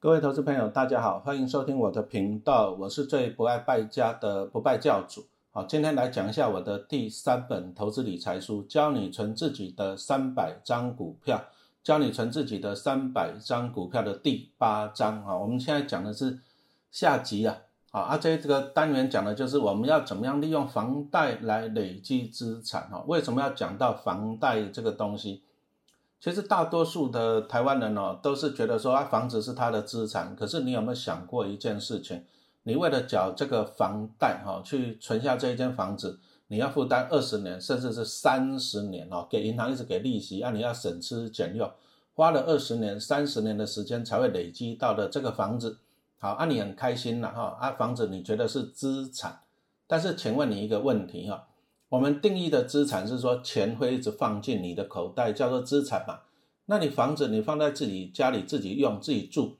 各位投资朋友，大家好，欢迎收听我的频道，我是最不爱败家的不败教主。好，今天来讲一下我的第三本投资理财书，教你存自己的三百张股票，教你存自己的三百张股票的第八章啊。我们现在讲的是下集啊，好，啊，这这个单元讲的就是我们要怎么样利用房贷来累积资产哈。为什么要讲到房贷这个东西？其实大多数的台湾人哦，都是觉得说啊，房子是他的资产。可是你有没有想过一件事情？你为了缴这个房贷哈，去存下这一间房子，你要负担二十年，甚至是三十年哦，给银行一直给利息，啊，你要省吃俭用，花了二十年、三十年的时间才会累积到的这个房子。好，啊，你很开心了哈，啊，房子你觉得是资产，但是请问你一个问题哈？我们定义的资产是说钱会一直放进你的口袋，叫做资产嘛？那你房子你放在自己家里自己用自己住，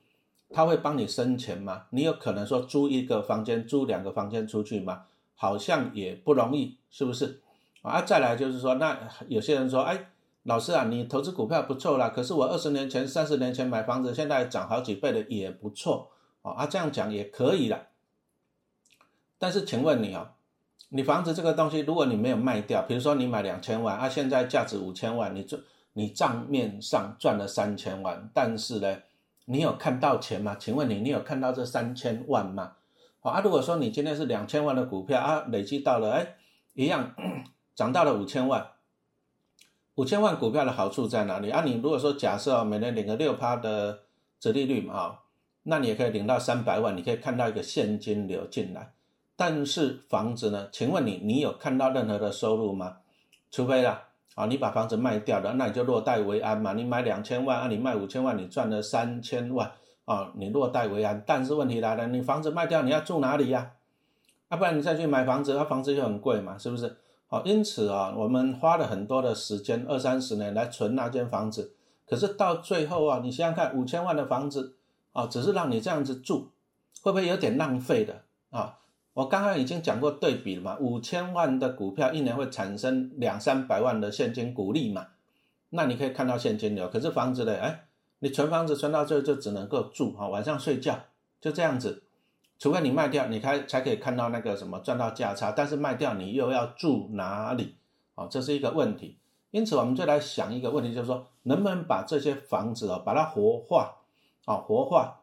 他会帮你生钱吗？你有可能说租一个房间租两个房间出去吗？好像也不容易，是不是？啊，再来就是说，那有些人说，哎，老师啊，你投资股票不错啦，可是我二十年前、三十年前买房子，现在涨好几倍的也不错啊，这样讲也可以啦。但是请问你啊？你房子这个东西，如果你没有卖掉，比如说你买两千万，啊，现在价值五千万，你赚你账面上赚了三千万，但是呢，你有看到钱吗？请问你，你有看到这三千万吗？好啊，如果说你今天是两千万的股票啊，累积到了，哎，一样 涨到了五千万，五千万股票的好处在哪里啊？你如果说假设每年领个六趴的折利率嘛，啊，那你也可以领到三百万，你可以看到一个现金流进来。但是房子呢？请问你，你有看到任何的收入吗？除非啦，啊，你把房子卖掉了，那你就落袋为安嘛。你买两千万，啊，你卖五千万，你赚了三千万，啊，你落袋为安。但是问题来了，你房子卖掉，你要住哪里呀？啊，不然你再去买房子，那房子就很贵嘛，是不是？好，因此啊，我们花了很多的时间，二三十年来存那间房子，可是到最后啊，你想想看，五千万的房子，啊，只是让你这样子住，会不会有点浪费的啊？我刚刚已经讲过对比了嘛，五千万的股票一年会产生两三百万的现金股利嘛，那你可以看到现金流。可是房子呢？哎，你存房子存到最后就只能够住哈，晚上睡觉就这样子，除非你卖掉，你才才可以看到那个什么赚到价差。但是卖掉你又要住哪里？哦，这是一个问题。因此我们就来想一个问题，就是说能不能把这些房子哦，把它活化，啊，活化。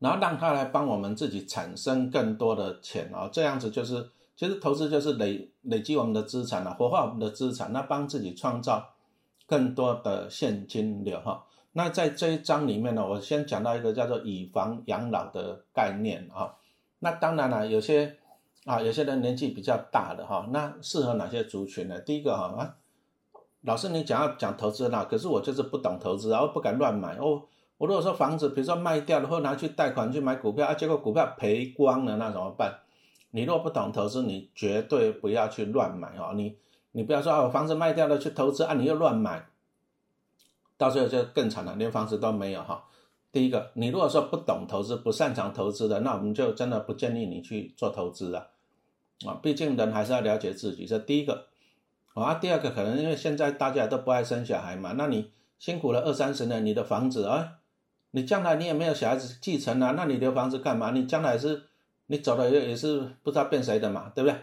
然后让它来帮我们自己产生更多的钱啊，这样子就是，其实投资就是累累积我们的资产啊，活化我们的资产，那帮自己创造更多的现金流哈。那在这一章里面呢，我先讲到一个叫做以房养老的概念啊。那当然了，有些啊，有些人年纪比较大的哈，那适合哪些族群呢？第一个哈啊，老师你讲要讲投资啦，可是我就是不懂投资然后不敢乱买哦。我如果说房子，比如说卖掉了，或拿去贷款去买股票啊，结果股票赔光了，那怎么办？你若不懂投资，你绝对不要去乱买哦。你你不要说啊，我房子卖掉了去投资啊，你又乱买，到时候就更惨了，连房子都没有哈。第一个，你如果说不懂投资，不擅长投资的，那我们就真的不建议你去做投资了啊。毕竟人还是要了解自己，这第一个啊。第二个，可能因为现在大家都不爱生小孩嘛，那你辛苦了二三十年，你的房子啊。你将来你也没有小孩子继承啊，那你留房子干嘛？你将来是，你走了也也是不知道变谁的嘛，对不对？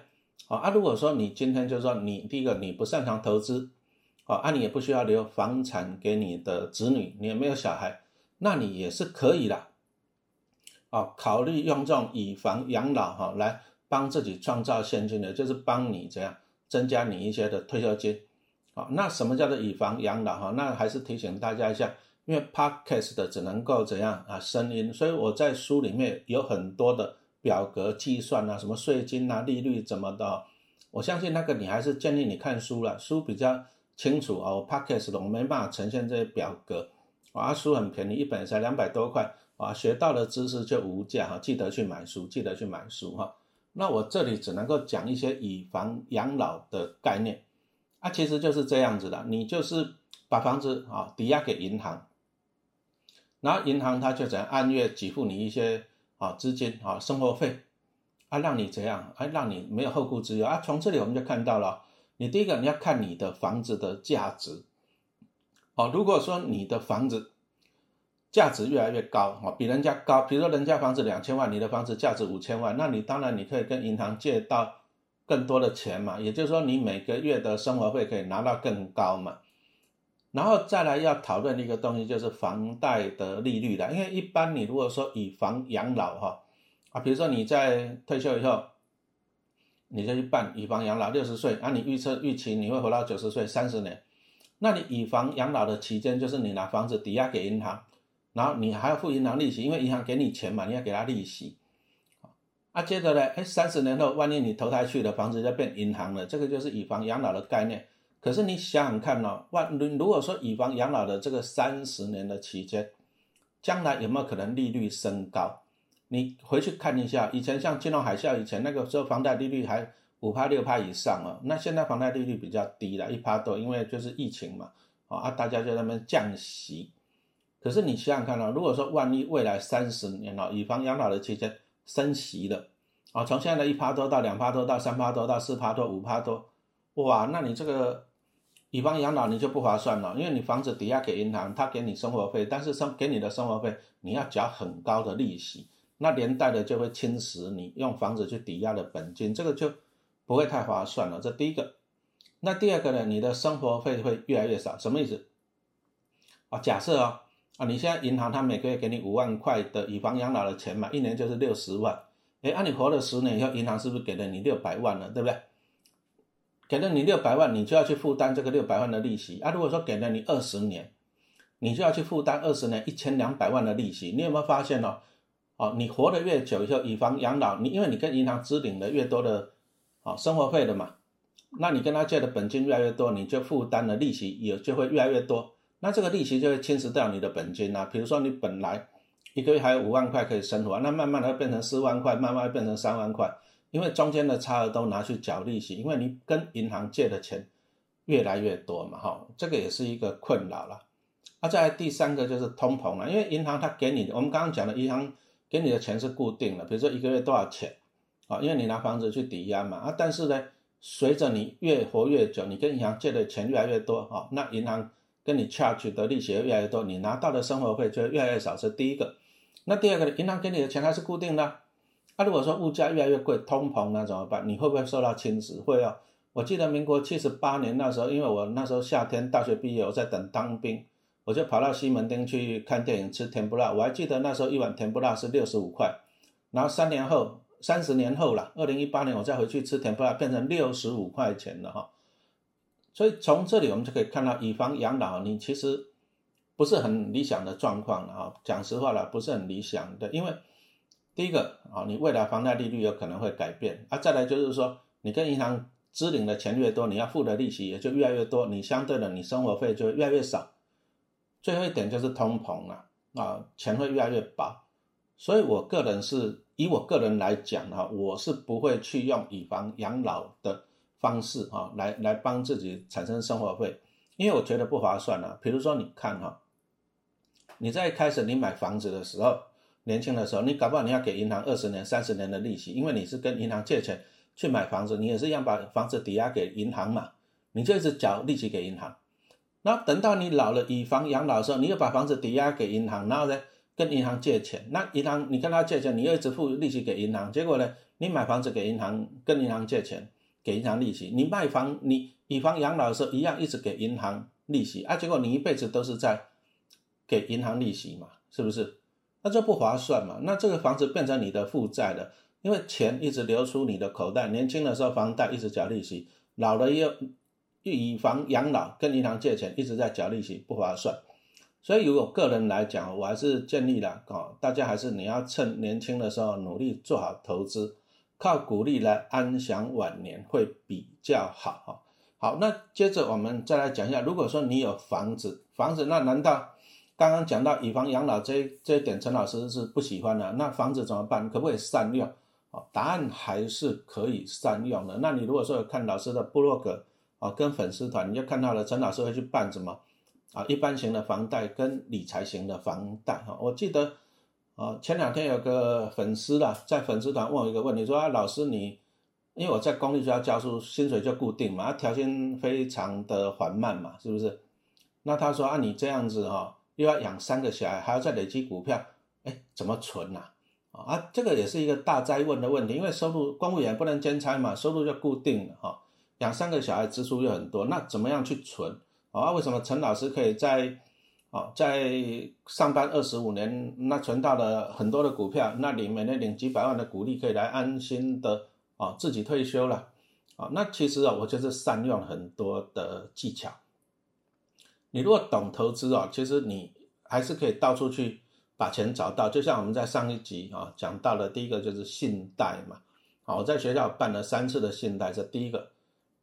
好啊，如果说你今天就是说你第一个你不擅长投资，好啊，你也不需要留房产给你的子女，你也没有小孩，那你也是可以的，啊，考虑用这种以房养老哈来帮自己创造现金流，就是帮你这样增加你一些的退休金，好，那什么叫做以房养老哈？那还是提醒大家一下。因为 podcast 的只能够怎样啊声音，所以我在书里面有很多的表格计算啊，什么税金啊、利率怎么的，我相信那个你还是建议你看书了，书比较清楚哦。podcast 的我没办法呈现这些表格，啊，书很便宜，一本才两百多块，啊，学到的知识就无价哈，记得去买书，记得去买书哈。那我这里只能够讲一些以房养老的概念，啊，其实就是这样子的，你就是把房子啊抵押给银行。然后银行它就怎样按月给付你一些啊资金啊生活费，啊让你怎样啊让你没有后顾之忧啊。从这里我们就看到了，你第一个你要看你的房子的价值，哦，如果说你的房子价值越来越高哈，比人家高。比如说人家房子两千万，你的房子价值五千万，那你当然你可以跟银行借到更多的钱嘛。也就是说，你每个月的生活费可以拿到更高嘛。然后再来要讨论一个东西，就是房贷的利率了。因为一般你如果说以房养老哈啊，比如说你在退休以后，你就去办以房养老，六十岁啊，你预测预期你会活到九十岁，三十年。那你以房养老的期间，就是你拿房子抵押给银行，然后你还要付银行利息，因为银行给你钱嘛，你要给他利息。啊，接着呢，哎，三十年后，万一你投胎去了房子就变银行了，这个就是以房养老的概念。可是你想想看哦，万如果说以房养老的这个三十年的期间，将来有没有可能利率升高？你回去看一下，以前像金融海啸以前那个时候，房贷利率还。五趴六趴以上哦，那现在房贷利率比较低了，一趴多，因为就是疫情嘛，啊，大家就在那边降息。可是你想想看哦，如果说万一未来三十年哦，以房养老的期间升息了，啊，从现在的一趴多到两趴多到三趴多到四趴多五趴多，哇，那你这个以房养老你就不划算了，因为你房子抵押给银行，他给你生活费，但是生给你的生活费你要缴很高的利息，那连带的就会侵蚀你用房子去抵押的本金，这个就。不会太划算了，这第一个。那第二个呢？你的生活费会越来越少，什么意思？啊，假设啊，啊，你现在银行它每个月给你五万块的以房养老的钱嘛，一年就是六十万。哎，按你活了十年以后，银行是不是给了你六百万了？对不对？给了你六百万，你就要去负担这个六百万的利息。啊，如果说给了你二十年，你就要去负担二十年一千两百万的利息。你有没有发现哦？哦，你活得越久以后，以房养老，你因为你跟银行支领的越多的。啊，生活费的嘛，那你跟他借的本金越来越多，你就负担的利息也就会越来越多，那这个利息就会侵蚀掉你的本金啊。比如说你本来一个月还有五万块可以生活，那慢慢的变成四万块，慢慢变成三万块，因为中间的差额都拿去缴利息，因为你跟银行借的钱越来越多嘛，哈，这个也是一个困扰了。啊，再来第三个就是通膨了，因为银行它给你，我们刚刚讲的银行给你的钱是固定的，比如说一个月多少钱。啊，因为你拿房子去抵押嘛，啊，但是呢，随着你越活越久，你跟银行借的钱越来越多，啊，那银行跟你 charge 的利息越来越多，你拿到的生活费就越来越少，是第一个。那第二个，银行给你的钱还是固定的，那如果说物价越来越贵，通膨那怎么办？你会不会受到侵蚀？会哦。我记得民国七十八年那时候，因为我那时候夏天大学毕业，我在等当兵，我就跑到西门町去看电影，吃甜不辣。我还记得那时候一碗甜不辣是六十五块，然后三年后。三十年后了，二零一八年我再回去吃甜不辣，变成六十五块钱了哈。所以从这里我们就可以看到，以房养老你其实不是很理想的状况了哈。讲实话了，不是很理想的，因为第一个啊，你未来房贷利率有可能会改变啊。再来就是说，你跟银行支领的钱越多，你要付的利息也就越来越多，你相对的你生活费就越来越少。最后一点就是通膨了啊，钱会越来越薄。所以我个人是。以我个人来讲哈，我是不会去用以房养老的方式哈，来来帮自己产生生活费，因为我觉得不划算啊。比如说你看哈，你在开始你买房子的时候，年轻的时候，你搞不好你要给银行二十年、三十年的利息，因为你是跟银行借钱去买房子，你也是要把房子抵押给银行嘛，你就一直缴利息给银行。那等到你老了以房养老的时候，你又把房子抵押给银行，然后呢？跟银行借钱，那银行你跟他借钱，你又一直付利息给银行，结果呢，你买房子给银行，跟银行借钱，给银行利息，你卖房，你以房养老的时候一样一直给银行利息啊，结果你一辈子都是在给银行利息嘛，是不是？那就不划算嘛？那这个房子变成你的负债了，因为钱一直流出你的口袋，年轻的时候房贷一直缴利息，老了又以房养老，跟银行借钱一直在缴利息，不划算。所以，如果个人来讲，我还是建议了哦，大家还是你要趁年轻的时候努力做好投资，靠鼓励来安享晚年会比较好。好，那接着我们再来讲一下，如果说你有房子，房子那难道刚刚讲到以房养老这这一点，陈老师是不喜欢的？那房子怎么办？可不可以善用？哦，答案还是可以善用的。那你如果说有看老师的部落格啊，跟粉丝团，你就看到了陈老师会去办什么？啊，一般型的房贷跟理财型的房贷哈，我记得啊，前两天有个粉丝啦，在粉丝团问我一个问题，说啊，老师你，因为我在公立学校教书，薪水就固定嘛，调薪非常的缓慢嘛，是不是？那他说啊，你这样子哈，又要养三个小孩，还要再累积股票，哎，怎么存呐？啊，这个也是一个大灾问的问题，因为收入公务员不能兼差嘛，收入就固定了哈。养三个小孩支出又很多，那怎么样去存？啊，为什么陈老师可以在啊在上班二十五年，那存到了很多的股票，那里面呢领几百万的股利，可以来安心的啊自己退休了。啊，那其实啊，我就是善用很多的技巧。你如果懂投资啊，其实你还是可以到处去。把钱找到，就像我们在上一集啊讲到的，第一个就是信贷嘛。好，我在学校办了三次的信贷，这第一个。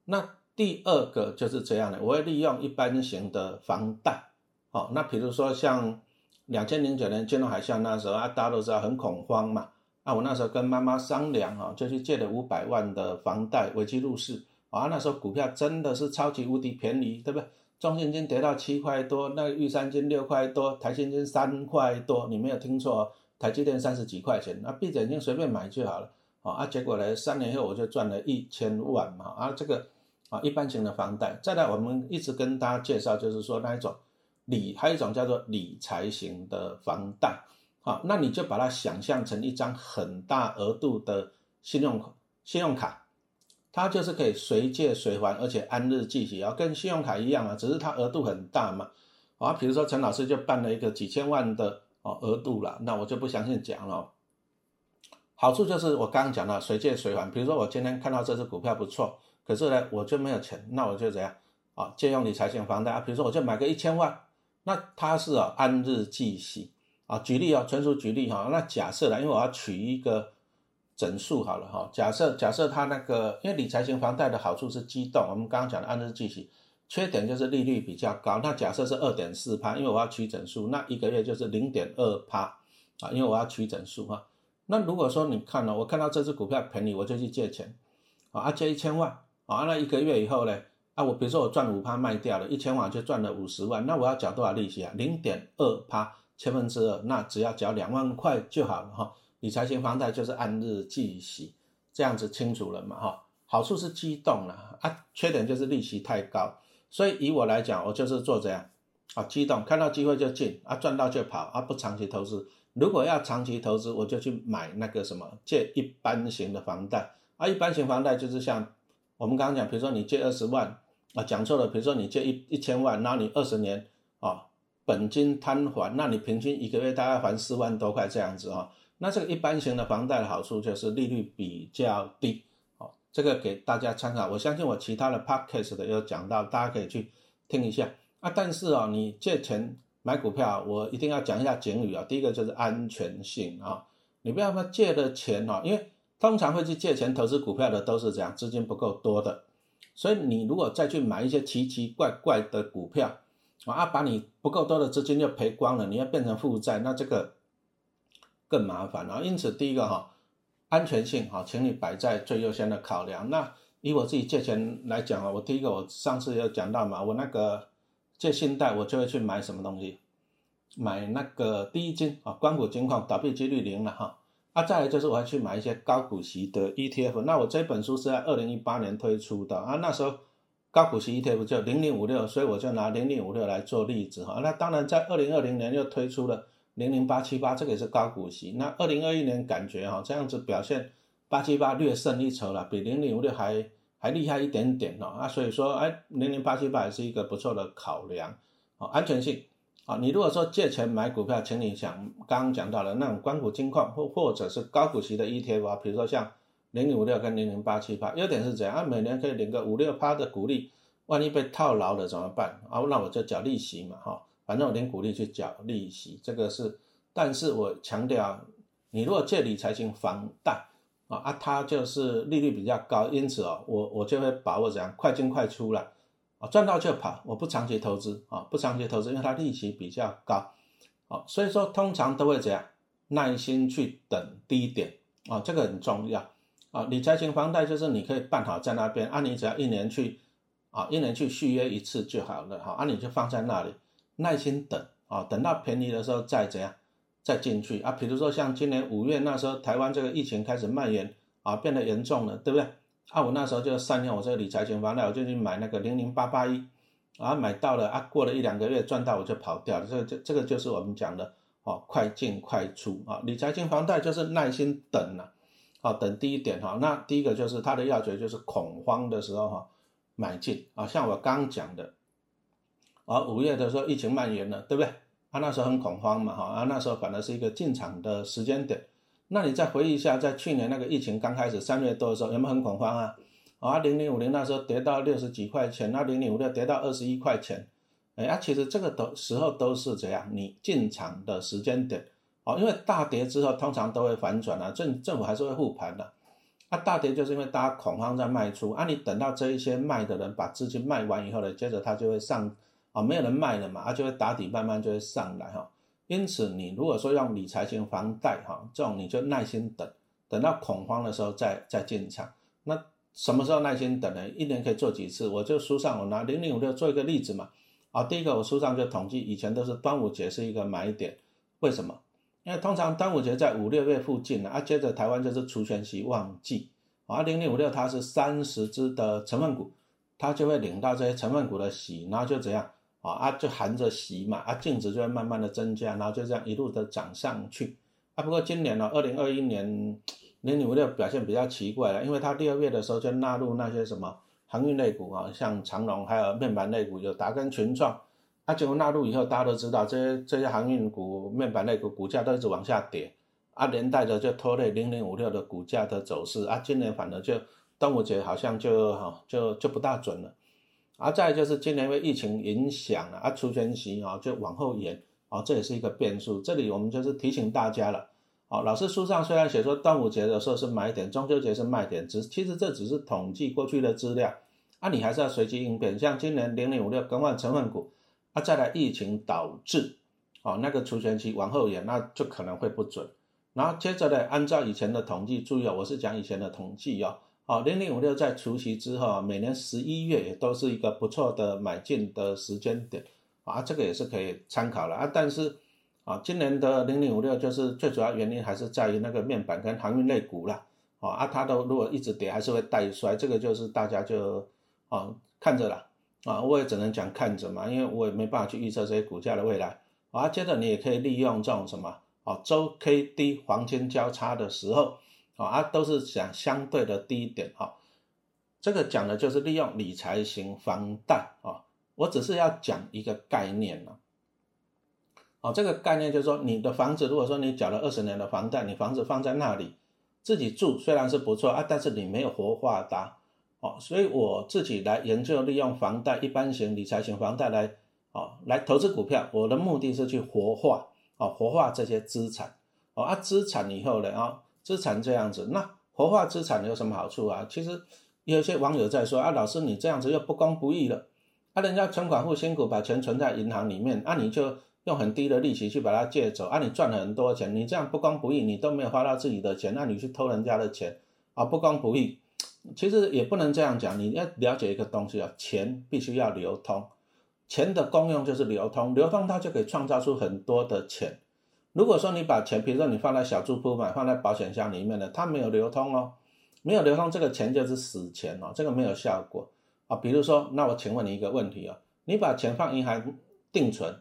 那第二个就是这样的，我会利用一般型的房贷。好，那比如说像两千零九年金融海啸那时候啊，大家都知道很恐慌嘛。啊，我那时候跟妈妈商量啊，就去借了五百万的房贷，危机入市。啊，那时候股票真的是超级无敌便宜，对不对？中信金跌到七块多，那个玉山金六块多，台积金三块多，你没有听错，哦台积电三十几块钱，那闭着眼睛随便买就好了，啊，结果呢，三年后我就赚了一千万嘛，啊，这个啊一般型的房贷，再来我们一直跟大家介绍，就是说那一种理，还有一种叫做理财型的房贷，啊，那你就把它想象成一张很大额度的信用信用卡。它就是可以随借随还，而且按日计息，啊，跟信用卡一样啊，只是它额度很大嘛，啊，比如说陈老师就办了一个几千万的哦额度了，那我就不详细讲了。好处就是我刚刚讲了随借随还，比如说我今天看到这只股票不错，可是呢我就没有钱，那我就怎样啊？借用理财型房贷啊，比如说我就买个一千万，那它是啊按日计息啊，举例啊，纯属举例哈，那假设了，因为我要取一个。整数好了哈，假设假设它那个，因为理财型房贷的好处是机动，我们刚刚讲的按日计息，缺点就是利率比较高。那假设是二点四趴，因为我要取整数，那一个月就是零点二趴啊，因为我要取整数哈。那如果说你看了，我看到这只股票便宜，我就去借钱啊，借一千万啊，那一个月以后呢，啊，我比如说我赚五趴卖掉了，一千万就赚了五十万，那我要缴多少利息啊？零点二趴，千分之二，那只要缴两万块就好了哈。理财型房贷就是按日计息，这样子清楚了嘛？哈，好处是机动了啊，缺点就是利息太高。所以以我来讲，我就是做这样啊，机动，看到机会就进啊，赚到就跑啊，不长期投资。如果要长期投资，我就去买那个什么借一般型的房贷啊，一般型房贷就是像我们刚刚讲，比如说你借二十万啊，讲错了，比如说你借一一千万，那你二十年啊，本金摊还，那你平均一个月大概还四万多块这样子啊。那这个一般型的房贷的好处就是利率比较低，哦，这个给大家参考。我相信我其他的 podcast 的有讲到，大家可以去听一下啊。但是啊，你借钱买股票，我一定要讲一下警语啊。第一个就是安全性啊，你不要说借的钱哦，因为通常会去借钱投资股票的都是这样，资金不够多的，所以你如果再去买一些奇奇怪怪的股票啊，把你不够多的资金就赔光了，你要变成负债，那这个。更麻烦，然后因此第一个哈，安全性哈，请你摆在最优先的考量。那以我自己借钱来讲啊，我第一个我上次有讲到嘛，我那个借信贷我就会去买什么东西，买那个第一金啊，光谷金矿倒闭几率零了哈。啊，再来就是我要去买一些高股息的 ETF。那我这本书是在二零一八年推出的啊，那时候高股息 ETF 就零零五六，所以我就拿零零五六来做例子哈。那当然在二零二零年又推出了。零零八七八，这个也是高股息。那二零二一年感觉哈，这样子表现八七八略胜一筹了，比零零五六还还厉害一点点哦。啊，所以说，哎，零零八七八也是一个不错的考量哦。安全性啊，你如果说借钱买股票，请你想刚刚讲到了那种关谷金矿或或者是高股息的 ETF 啊，比如说像零零五六跟零零八七八，优点是怎样？啊，每年可以领个五六趴的股利，万一被套牢了怎么办？啊，那我就缴利息嘛，哈。反正我连股利去缴利息，这个是，但是我强调，你如果借理财型房贷啊啊，它就是利率比较高，因此哦，我我就会把握怎样快进快出了，啊赚到就跑，我不长期投资啊，不长期投资，因为它利息比较高，啊，所以说通常都会怎样耐心去等低点啊，这个很重要啊，理财型房贷就是你可以办好在那边，啊你只要一年去啊一年去续约一次就好了，好，啊你就放在那里。耐心等啊，等到便宜的时候再怎样，再进去啊。比如说像今年五月那时候，台湾这个疫情开始蔓延啊，变得严重了，对不对？啊，我那时候就善用我这个理财型房贷，我就去买那个零零八八一啊，买到了啊，过了一两个月赚到我就跑掉了，这个这这个就是我们讲的哦，快进快出啊，理财型房贷就是耐心等了，好等第一点哈，那第一个就是它的要诀就是恐慌的时候哈买进啊，像我刚讲的，啊五月的时候疫情蔓延了，对不对？啊那时候很恐慌嘛哈，啊那时候反而是一个进场的时间点，那你再回忆一下，在去年那个疫情刚开始三月多的时候，有没有很恐慌啊？啊，零零五零那时候跌到六十几块钱，那零零五六跌到二十一块钱，哎啊，其实这个都时候都是怎样？你进场的时间点哦，因为大跌之后通常都会反转啊，政政府还是会护盘的。啊，大跌就是因为大家恐慌在卖出啊，你等到这一些卖的人把资金卖完以后呢，接着它就会上啊，没有人卖了嘛，它就会打底，慢慢就会上来哈。因此，你如果说用理财型房贷哈，这种你就耐心等，等到恐慌的时候再再进场，那。什么时候耐心等呢？一年可以做几次？我就书上我拿零零五六做一个例子嘛。啊，第一个我书上就统计，以前都是端午节是一个买点，为什么？因为通常端午节在五六月附近啊，接着台湾就是除权息旺季，啊，零零五六它是三十只的成分股，它就会领到这些成分股的息，然后就怎样啊啊就含着息嘛，啊净值就会慢慢的增加，然后就这样一路的涨上去。啊，不过今年呢，二零二一年。零零五六表现比较奇怪了，因为它第二月的时候就纳入那些什么航运类股啊，像长龙还有面板类股，有达根群创，啊，结果纳入以后，大家都知道这些这些航运股、面板类股股价都一直往下跌，啊，连带着就拖累零零五六的股价的走势，啊，今年反而就端午节好像就哈就就不大准了，啊，再就是今年因为疫情影响啊，啊，除权息啊就往后延，啊，这也是一个变数，这里我们就是提醒大家了。好，老师书上虽然写说端午节的时候是买点，中秋节是卖点，只其实这只是统计过去的资料，啊，你还是要随机应变。像今年零零五六更换成分股，啊，再来疫情导致，哦，那个除权期往后延，那就可能会不准。然后接着呢，按照以前的统计，注意哦，我是讲以前的统计哦，哦，零零五六在除夕之后，每年十一月也都是一个不错的买进的时间点，啊，这个也是可以参考了啊，但是。啊，今年的零零五六就是最主要原因还是在于那个面板跟航运类股啦。啊，啊，它都如果一直跌，还是会带衰，这个就是大家就啊看着了，啊，我也只能讲看着嘛，因为我也没办法去预测这些股价的未来。啊，接着你也可以利用这种什么，啊，周 K D 黄金交叉的时候，啊，都是讲相对的低点，哈，这个讲的就是利用理财型房贷，啊，我只是要讲一个概念呢。哦，这个概念就是说，你的房子，如果说你缴了二十年的房贷，你房子放在那里自己住，虽然是不错啊，但是你没有活化的，哦，所以我自己来研究利用房贷一般型理财型房贷来，哦，来投资股票，我的目的是去活化，哦，活化这些资产，哦，啊，资产以后呢，啊，资产这样子，那活化资产有什么好处啊？其实有些网友在说啊，老师你这样子又不公不义了，啊，人家存款户辛苦把钱存在银行里面，啊，你就。用很低的利息去把它借走，啊，你赚了很多钱，你这样不公不义，你都没有花到自己的钱，那你去偷人家的钱，啊，不公不义。其实也不能这样讲，你要了解一个东西啊，钱必须要流通，钱的功用就是流通，流通它就可以创造出很多的钱。如果说你把钱，比如说你放在小猪铺买，放在保险箱里面的，它没有流通哦，没有流通，这个钱就是死钱哦，这个没有效果啊。比如说，那我请问你一个问题哦，你把钱放银行定存。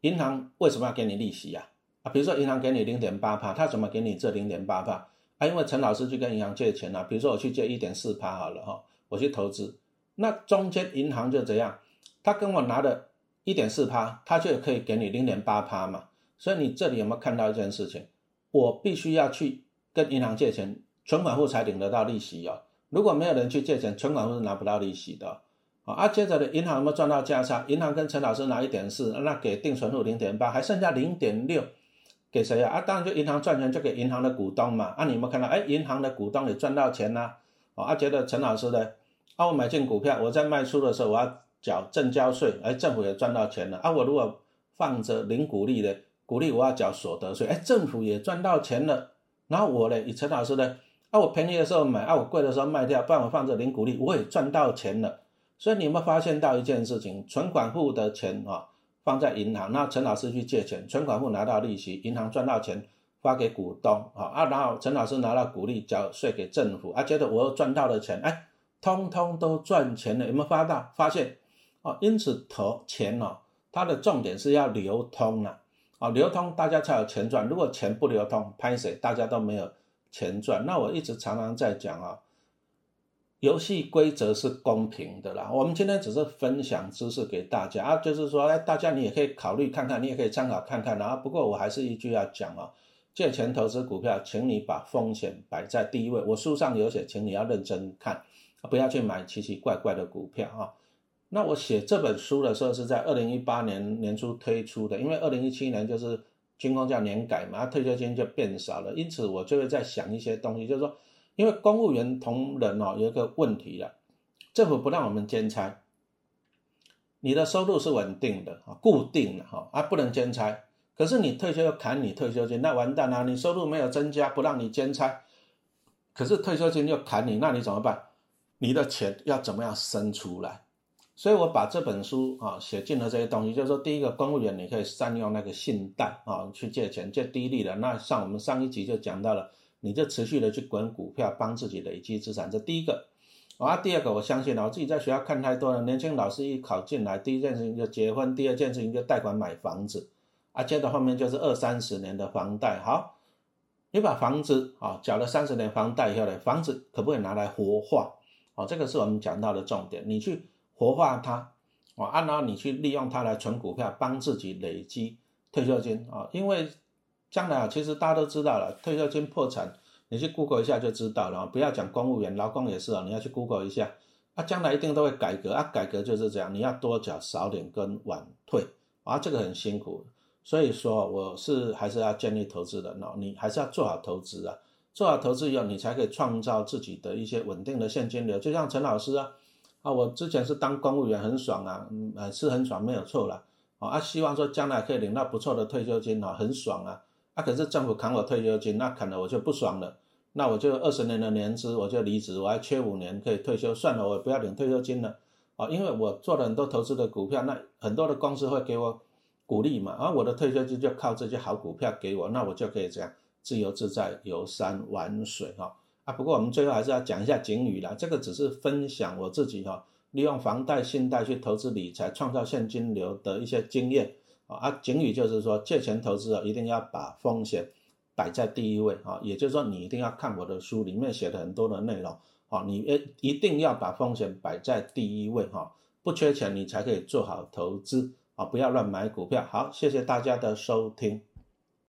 银行为什么要给你利息呀？啊，比如说银行给你零点八帕，他怎么给你这零点八帕？啊，因为陈老师去跟银行借钱了，比如说我去借一点四帕好了哈，我去投资，那中间银行就怎样？他跟我拿的一点四帕，他就可以给你零点八帕嘛。所以你这里有没有看到一件事情？我必须要去跟银行借钱，存款户才领得到利息哦。如果没有人去借钱，存款户是拿不到利息的。啊，接着的银行有没有赚到价差？银行跟陈老师拿一点四，那给定存户零点八，还剩下零点六，给谁啊？啊，当然就银行赚钱，就给银行的股东嘛。啊，你有没有看到？哎，银行的股东也赚到钱啦。啊，觉得陈老师的，啊，我买进股票，我在卖出的时候我要缴正交税，哎，政府也赚到钱了。啊，我如果放着零股利的，股利我要缴所得税，哎，政府也赚到钱了。然后我呢，以陈老师的，啊，我便宜的时候买，啊，我贵的时候卖掉，不然我放着零股利，我也赚到钱了。所以你有没有发现到一件事情？存款户的钱啊放在银行，那陈老师去借钱，存款户拿到利息，银行赚到钱发给股东啊啊，然后陈老师拿到股利缴税给政府啊，觉得我又赚到了钱，哎，通通都赚钱了，有没有发到？发现哦，因此投钱哦，它的重点是要流通了，流通大家才有钱赚，如果钱不流通，拍谁大家都没有钱赚。那我一直常常在讲啊，游戏规则是公平的啦。我们今天只是分享知识给大家啊，就是说，哎，大家你也可以考虑看看，你也可以参考看看。然后，不过我还是一句要讲啊，借钱投资股票，请你把风险摆在第一位。我书上有写，请你要认真看，不要去买奇奇怪怪的股票啊。那我写这本书的时候是在二零一八年年初推出的，因为二零一七年就是军工叫年改嘛，退休金就变少了，因此我就会在想一些东西，就是说，因为公务员同仁哦有一个问题了，政府不让我们兼差，你的收入是稳定的啊，固定的哈，啊不能兼差，可是你退休要砍你退休金，那完蛋了，你收入没有增加，不让你兼差，可是退休金又砍你，那你怎么办？你的钱要怎么样生出来？所以我把这本书啊写进了这些东西，就是说，第一个，公务员你可以善用那个信贷啊去借钱，借低利的。那像我们上一集就讲到了，你就持续的去滚股票，帮自己累积资产。这第一个。啊，第二个，我相信啊，我自己在学校看太多了，年轻老师一考进来，第一件事情就结婚，第二件事情就贷款买房子，啊，接着后面就是二三十年的房贷。好，你把房子啊缴了三十年房贷以后呢，房子可不可以拿来活化？哦，这个是我们讲到的重点，你去。活化它，啊，按照你去利用它来存股票，帮自己累积退休金啊。因为将来啊，其实大家都知道了，退休金破产，你去 Google 一下就知道了。不要讲公务员，劳工也是啊，你要去 Google 一下，啊，将来一定都会改革啊，改革就是这样，你要多缴少点跟晚退啊，这个很辛苦。所以说，我是还是要建立投资人哦，你还是要做好投资啊，做好投资以后，你才可以创造自己的一些稳定的现金流。就像陈老师啊。啊，我之前是当公务员，很爽啊，嗯，是很爽，没有错了。啊，希望说将来可以领到不错的退休金啊，很爽啊。啊，可是政府砍我退休金，那砍了我就不爽了。那我就二十年的年资，我就离职，我还缺五年可以退休，算了，我不要领退休金了。啊，因为我做了很多投资的股票，那很多的公司会给我鼓励嘛，而我的退休金就靠这些好股票给我，那我就可以这样自由自在游山玩水哈。啊，不过我们最后还是要讲一下警语啦。这个只是分享我自己哈，利用房贷、信贷去投资理财、创造现金流的一些经验啊。啊，警语就是说，借钱投资啊，一定要把风险摆在第一位啊。也就是说，你一定要看我的书里面写的很多的内容啊，你一定要把风险摆在第一位哈。不缺钱，你才可以做好投资啊，不要乱买股票。好，谢谢大家的收听。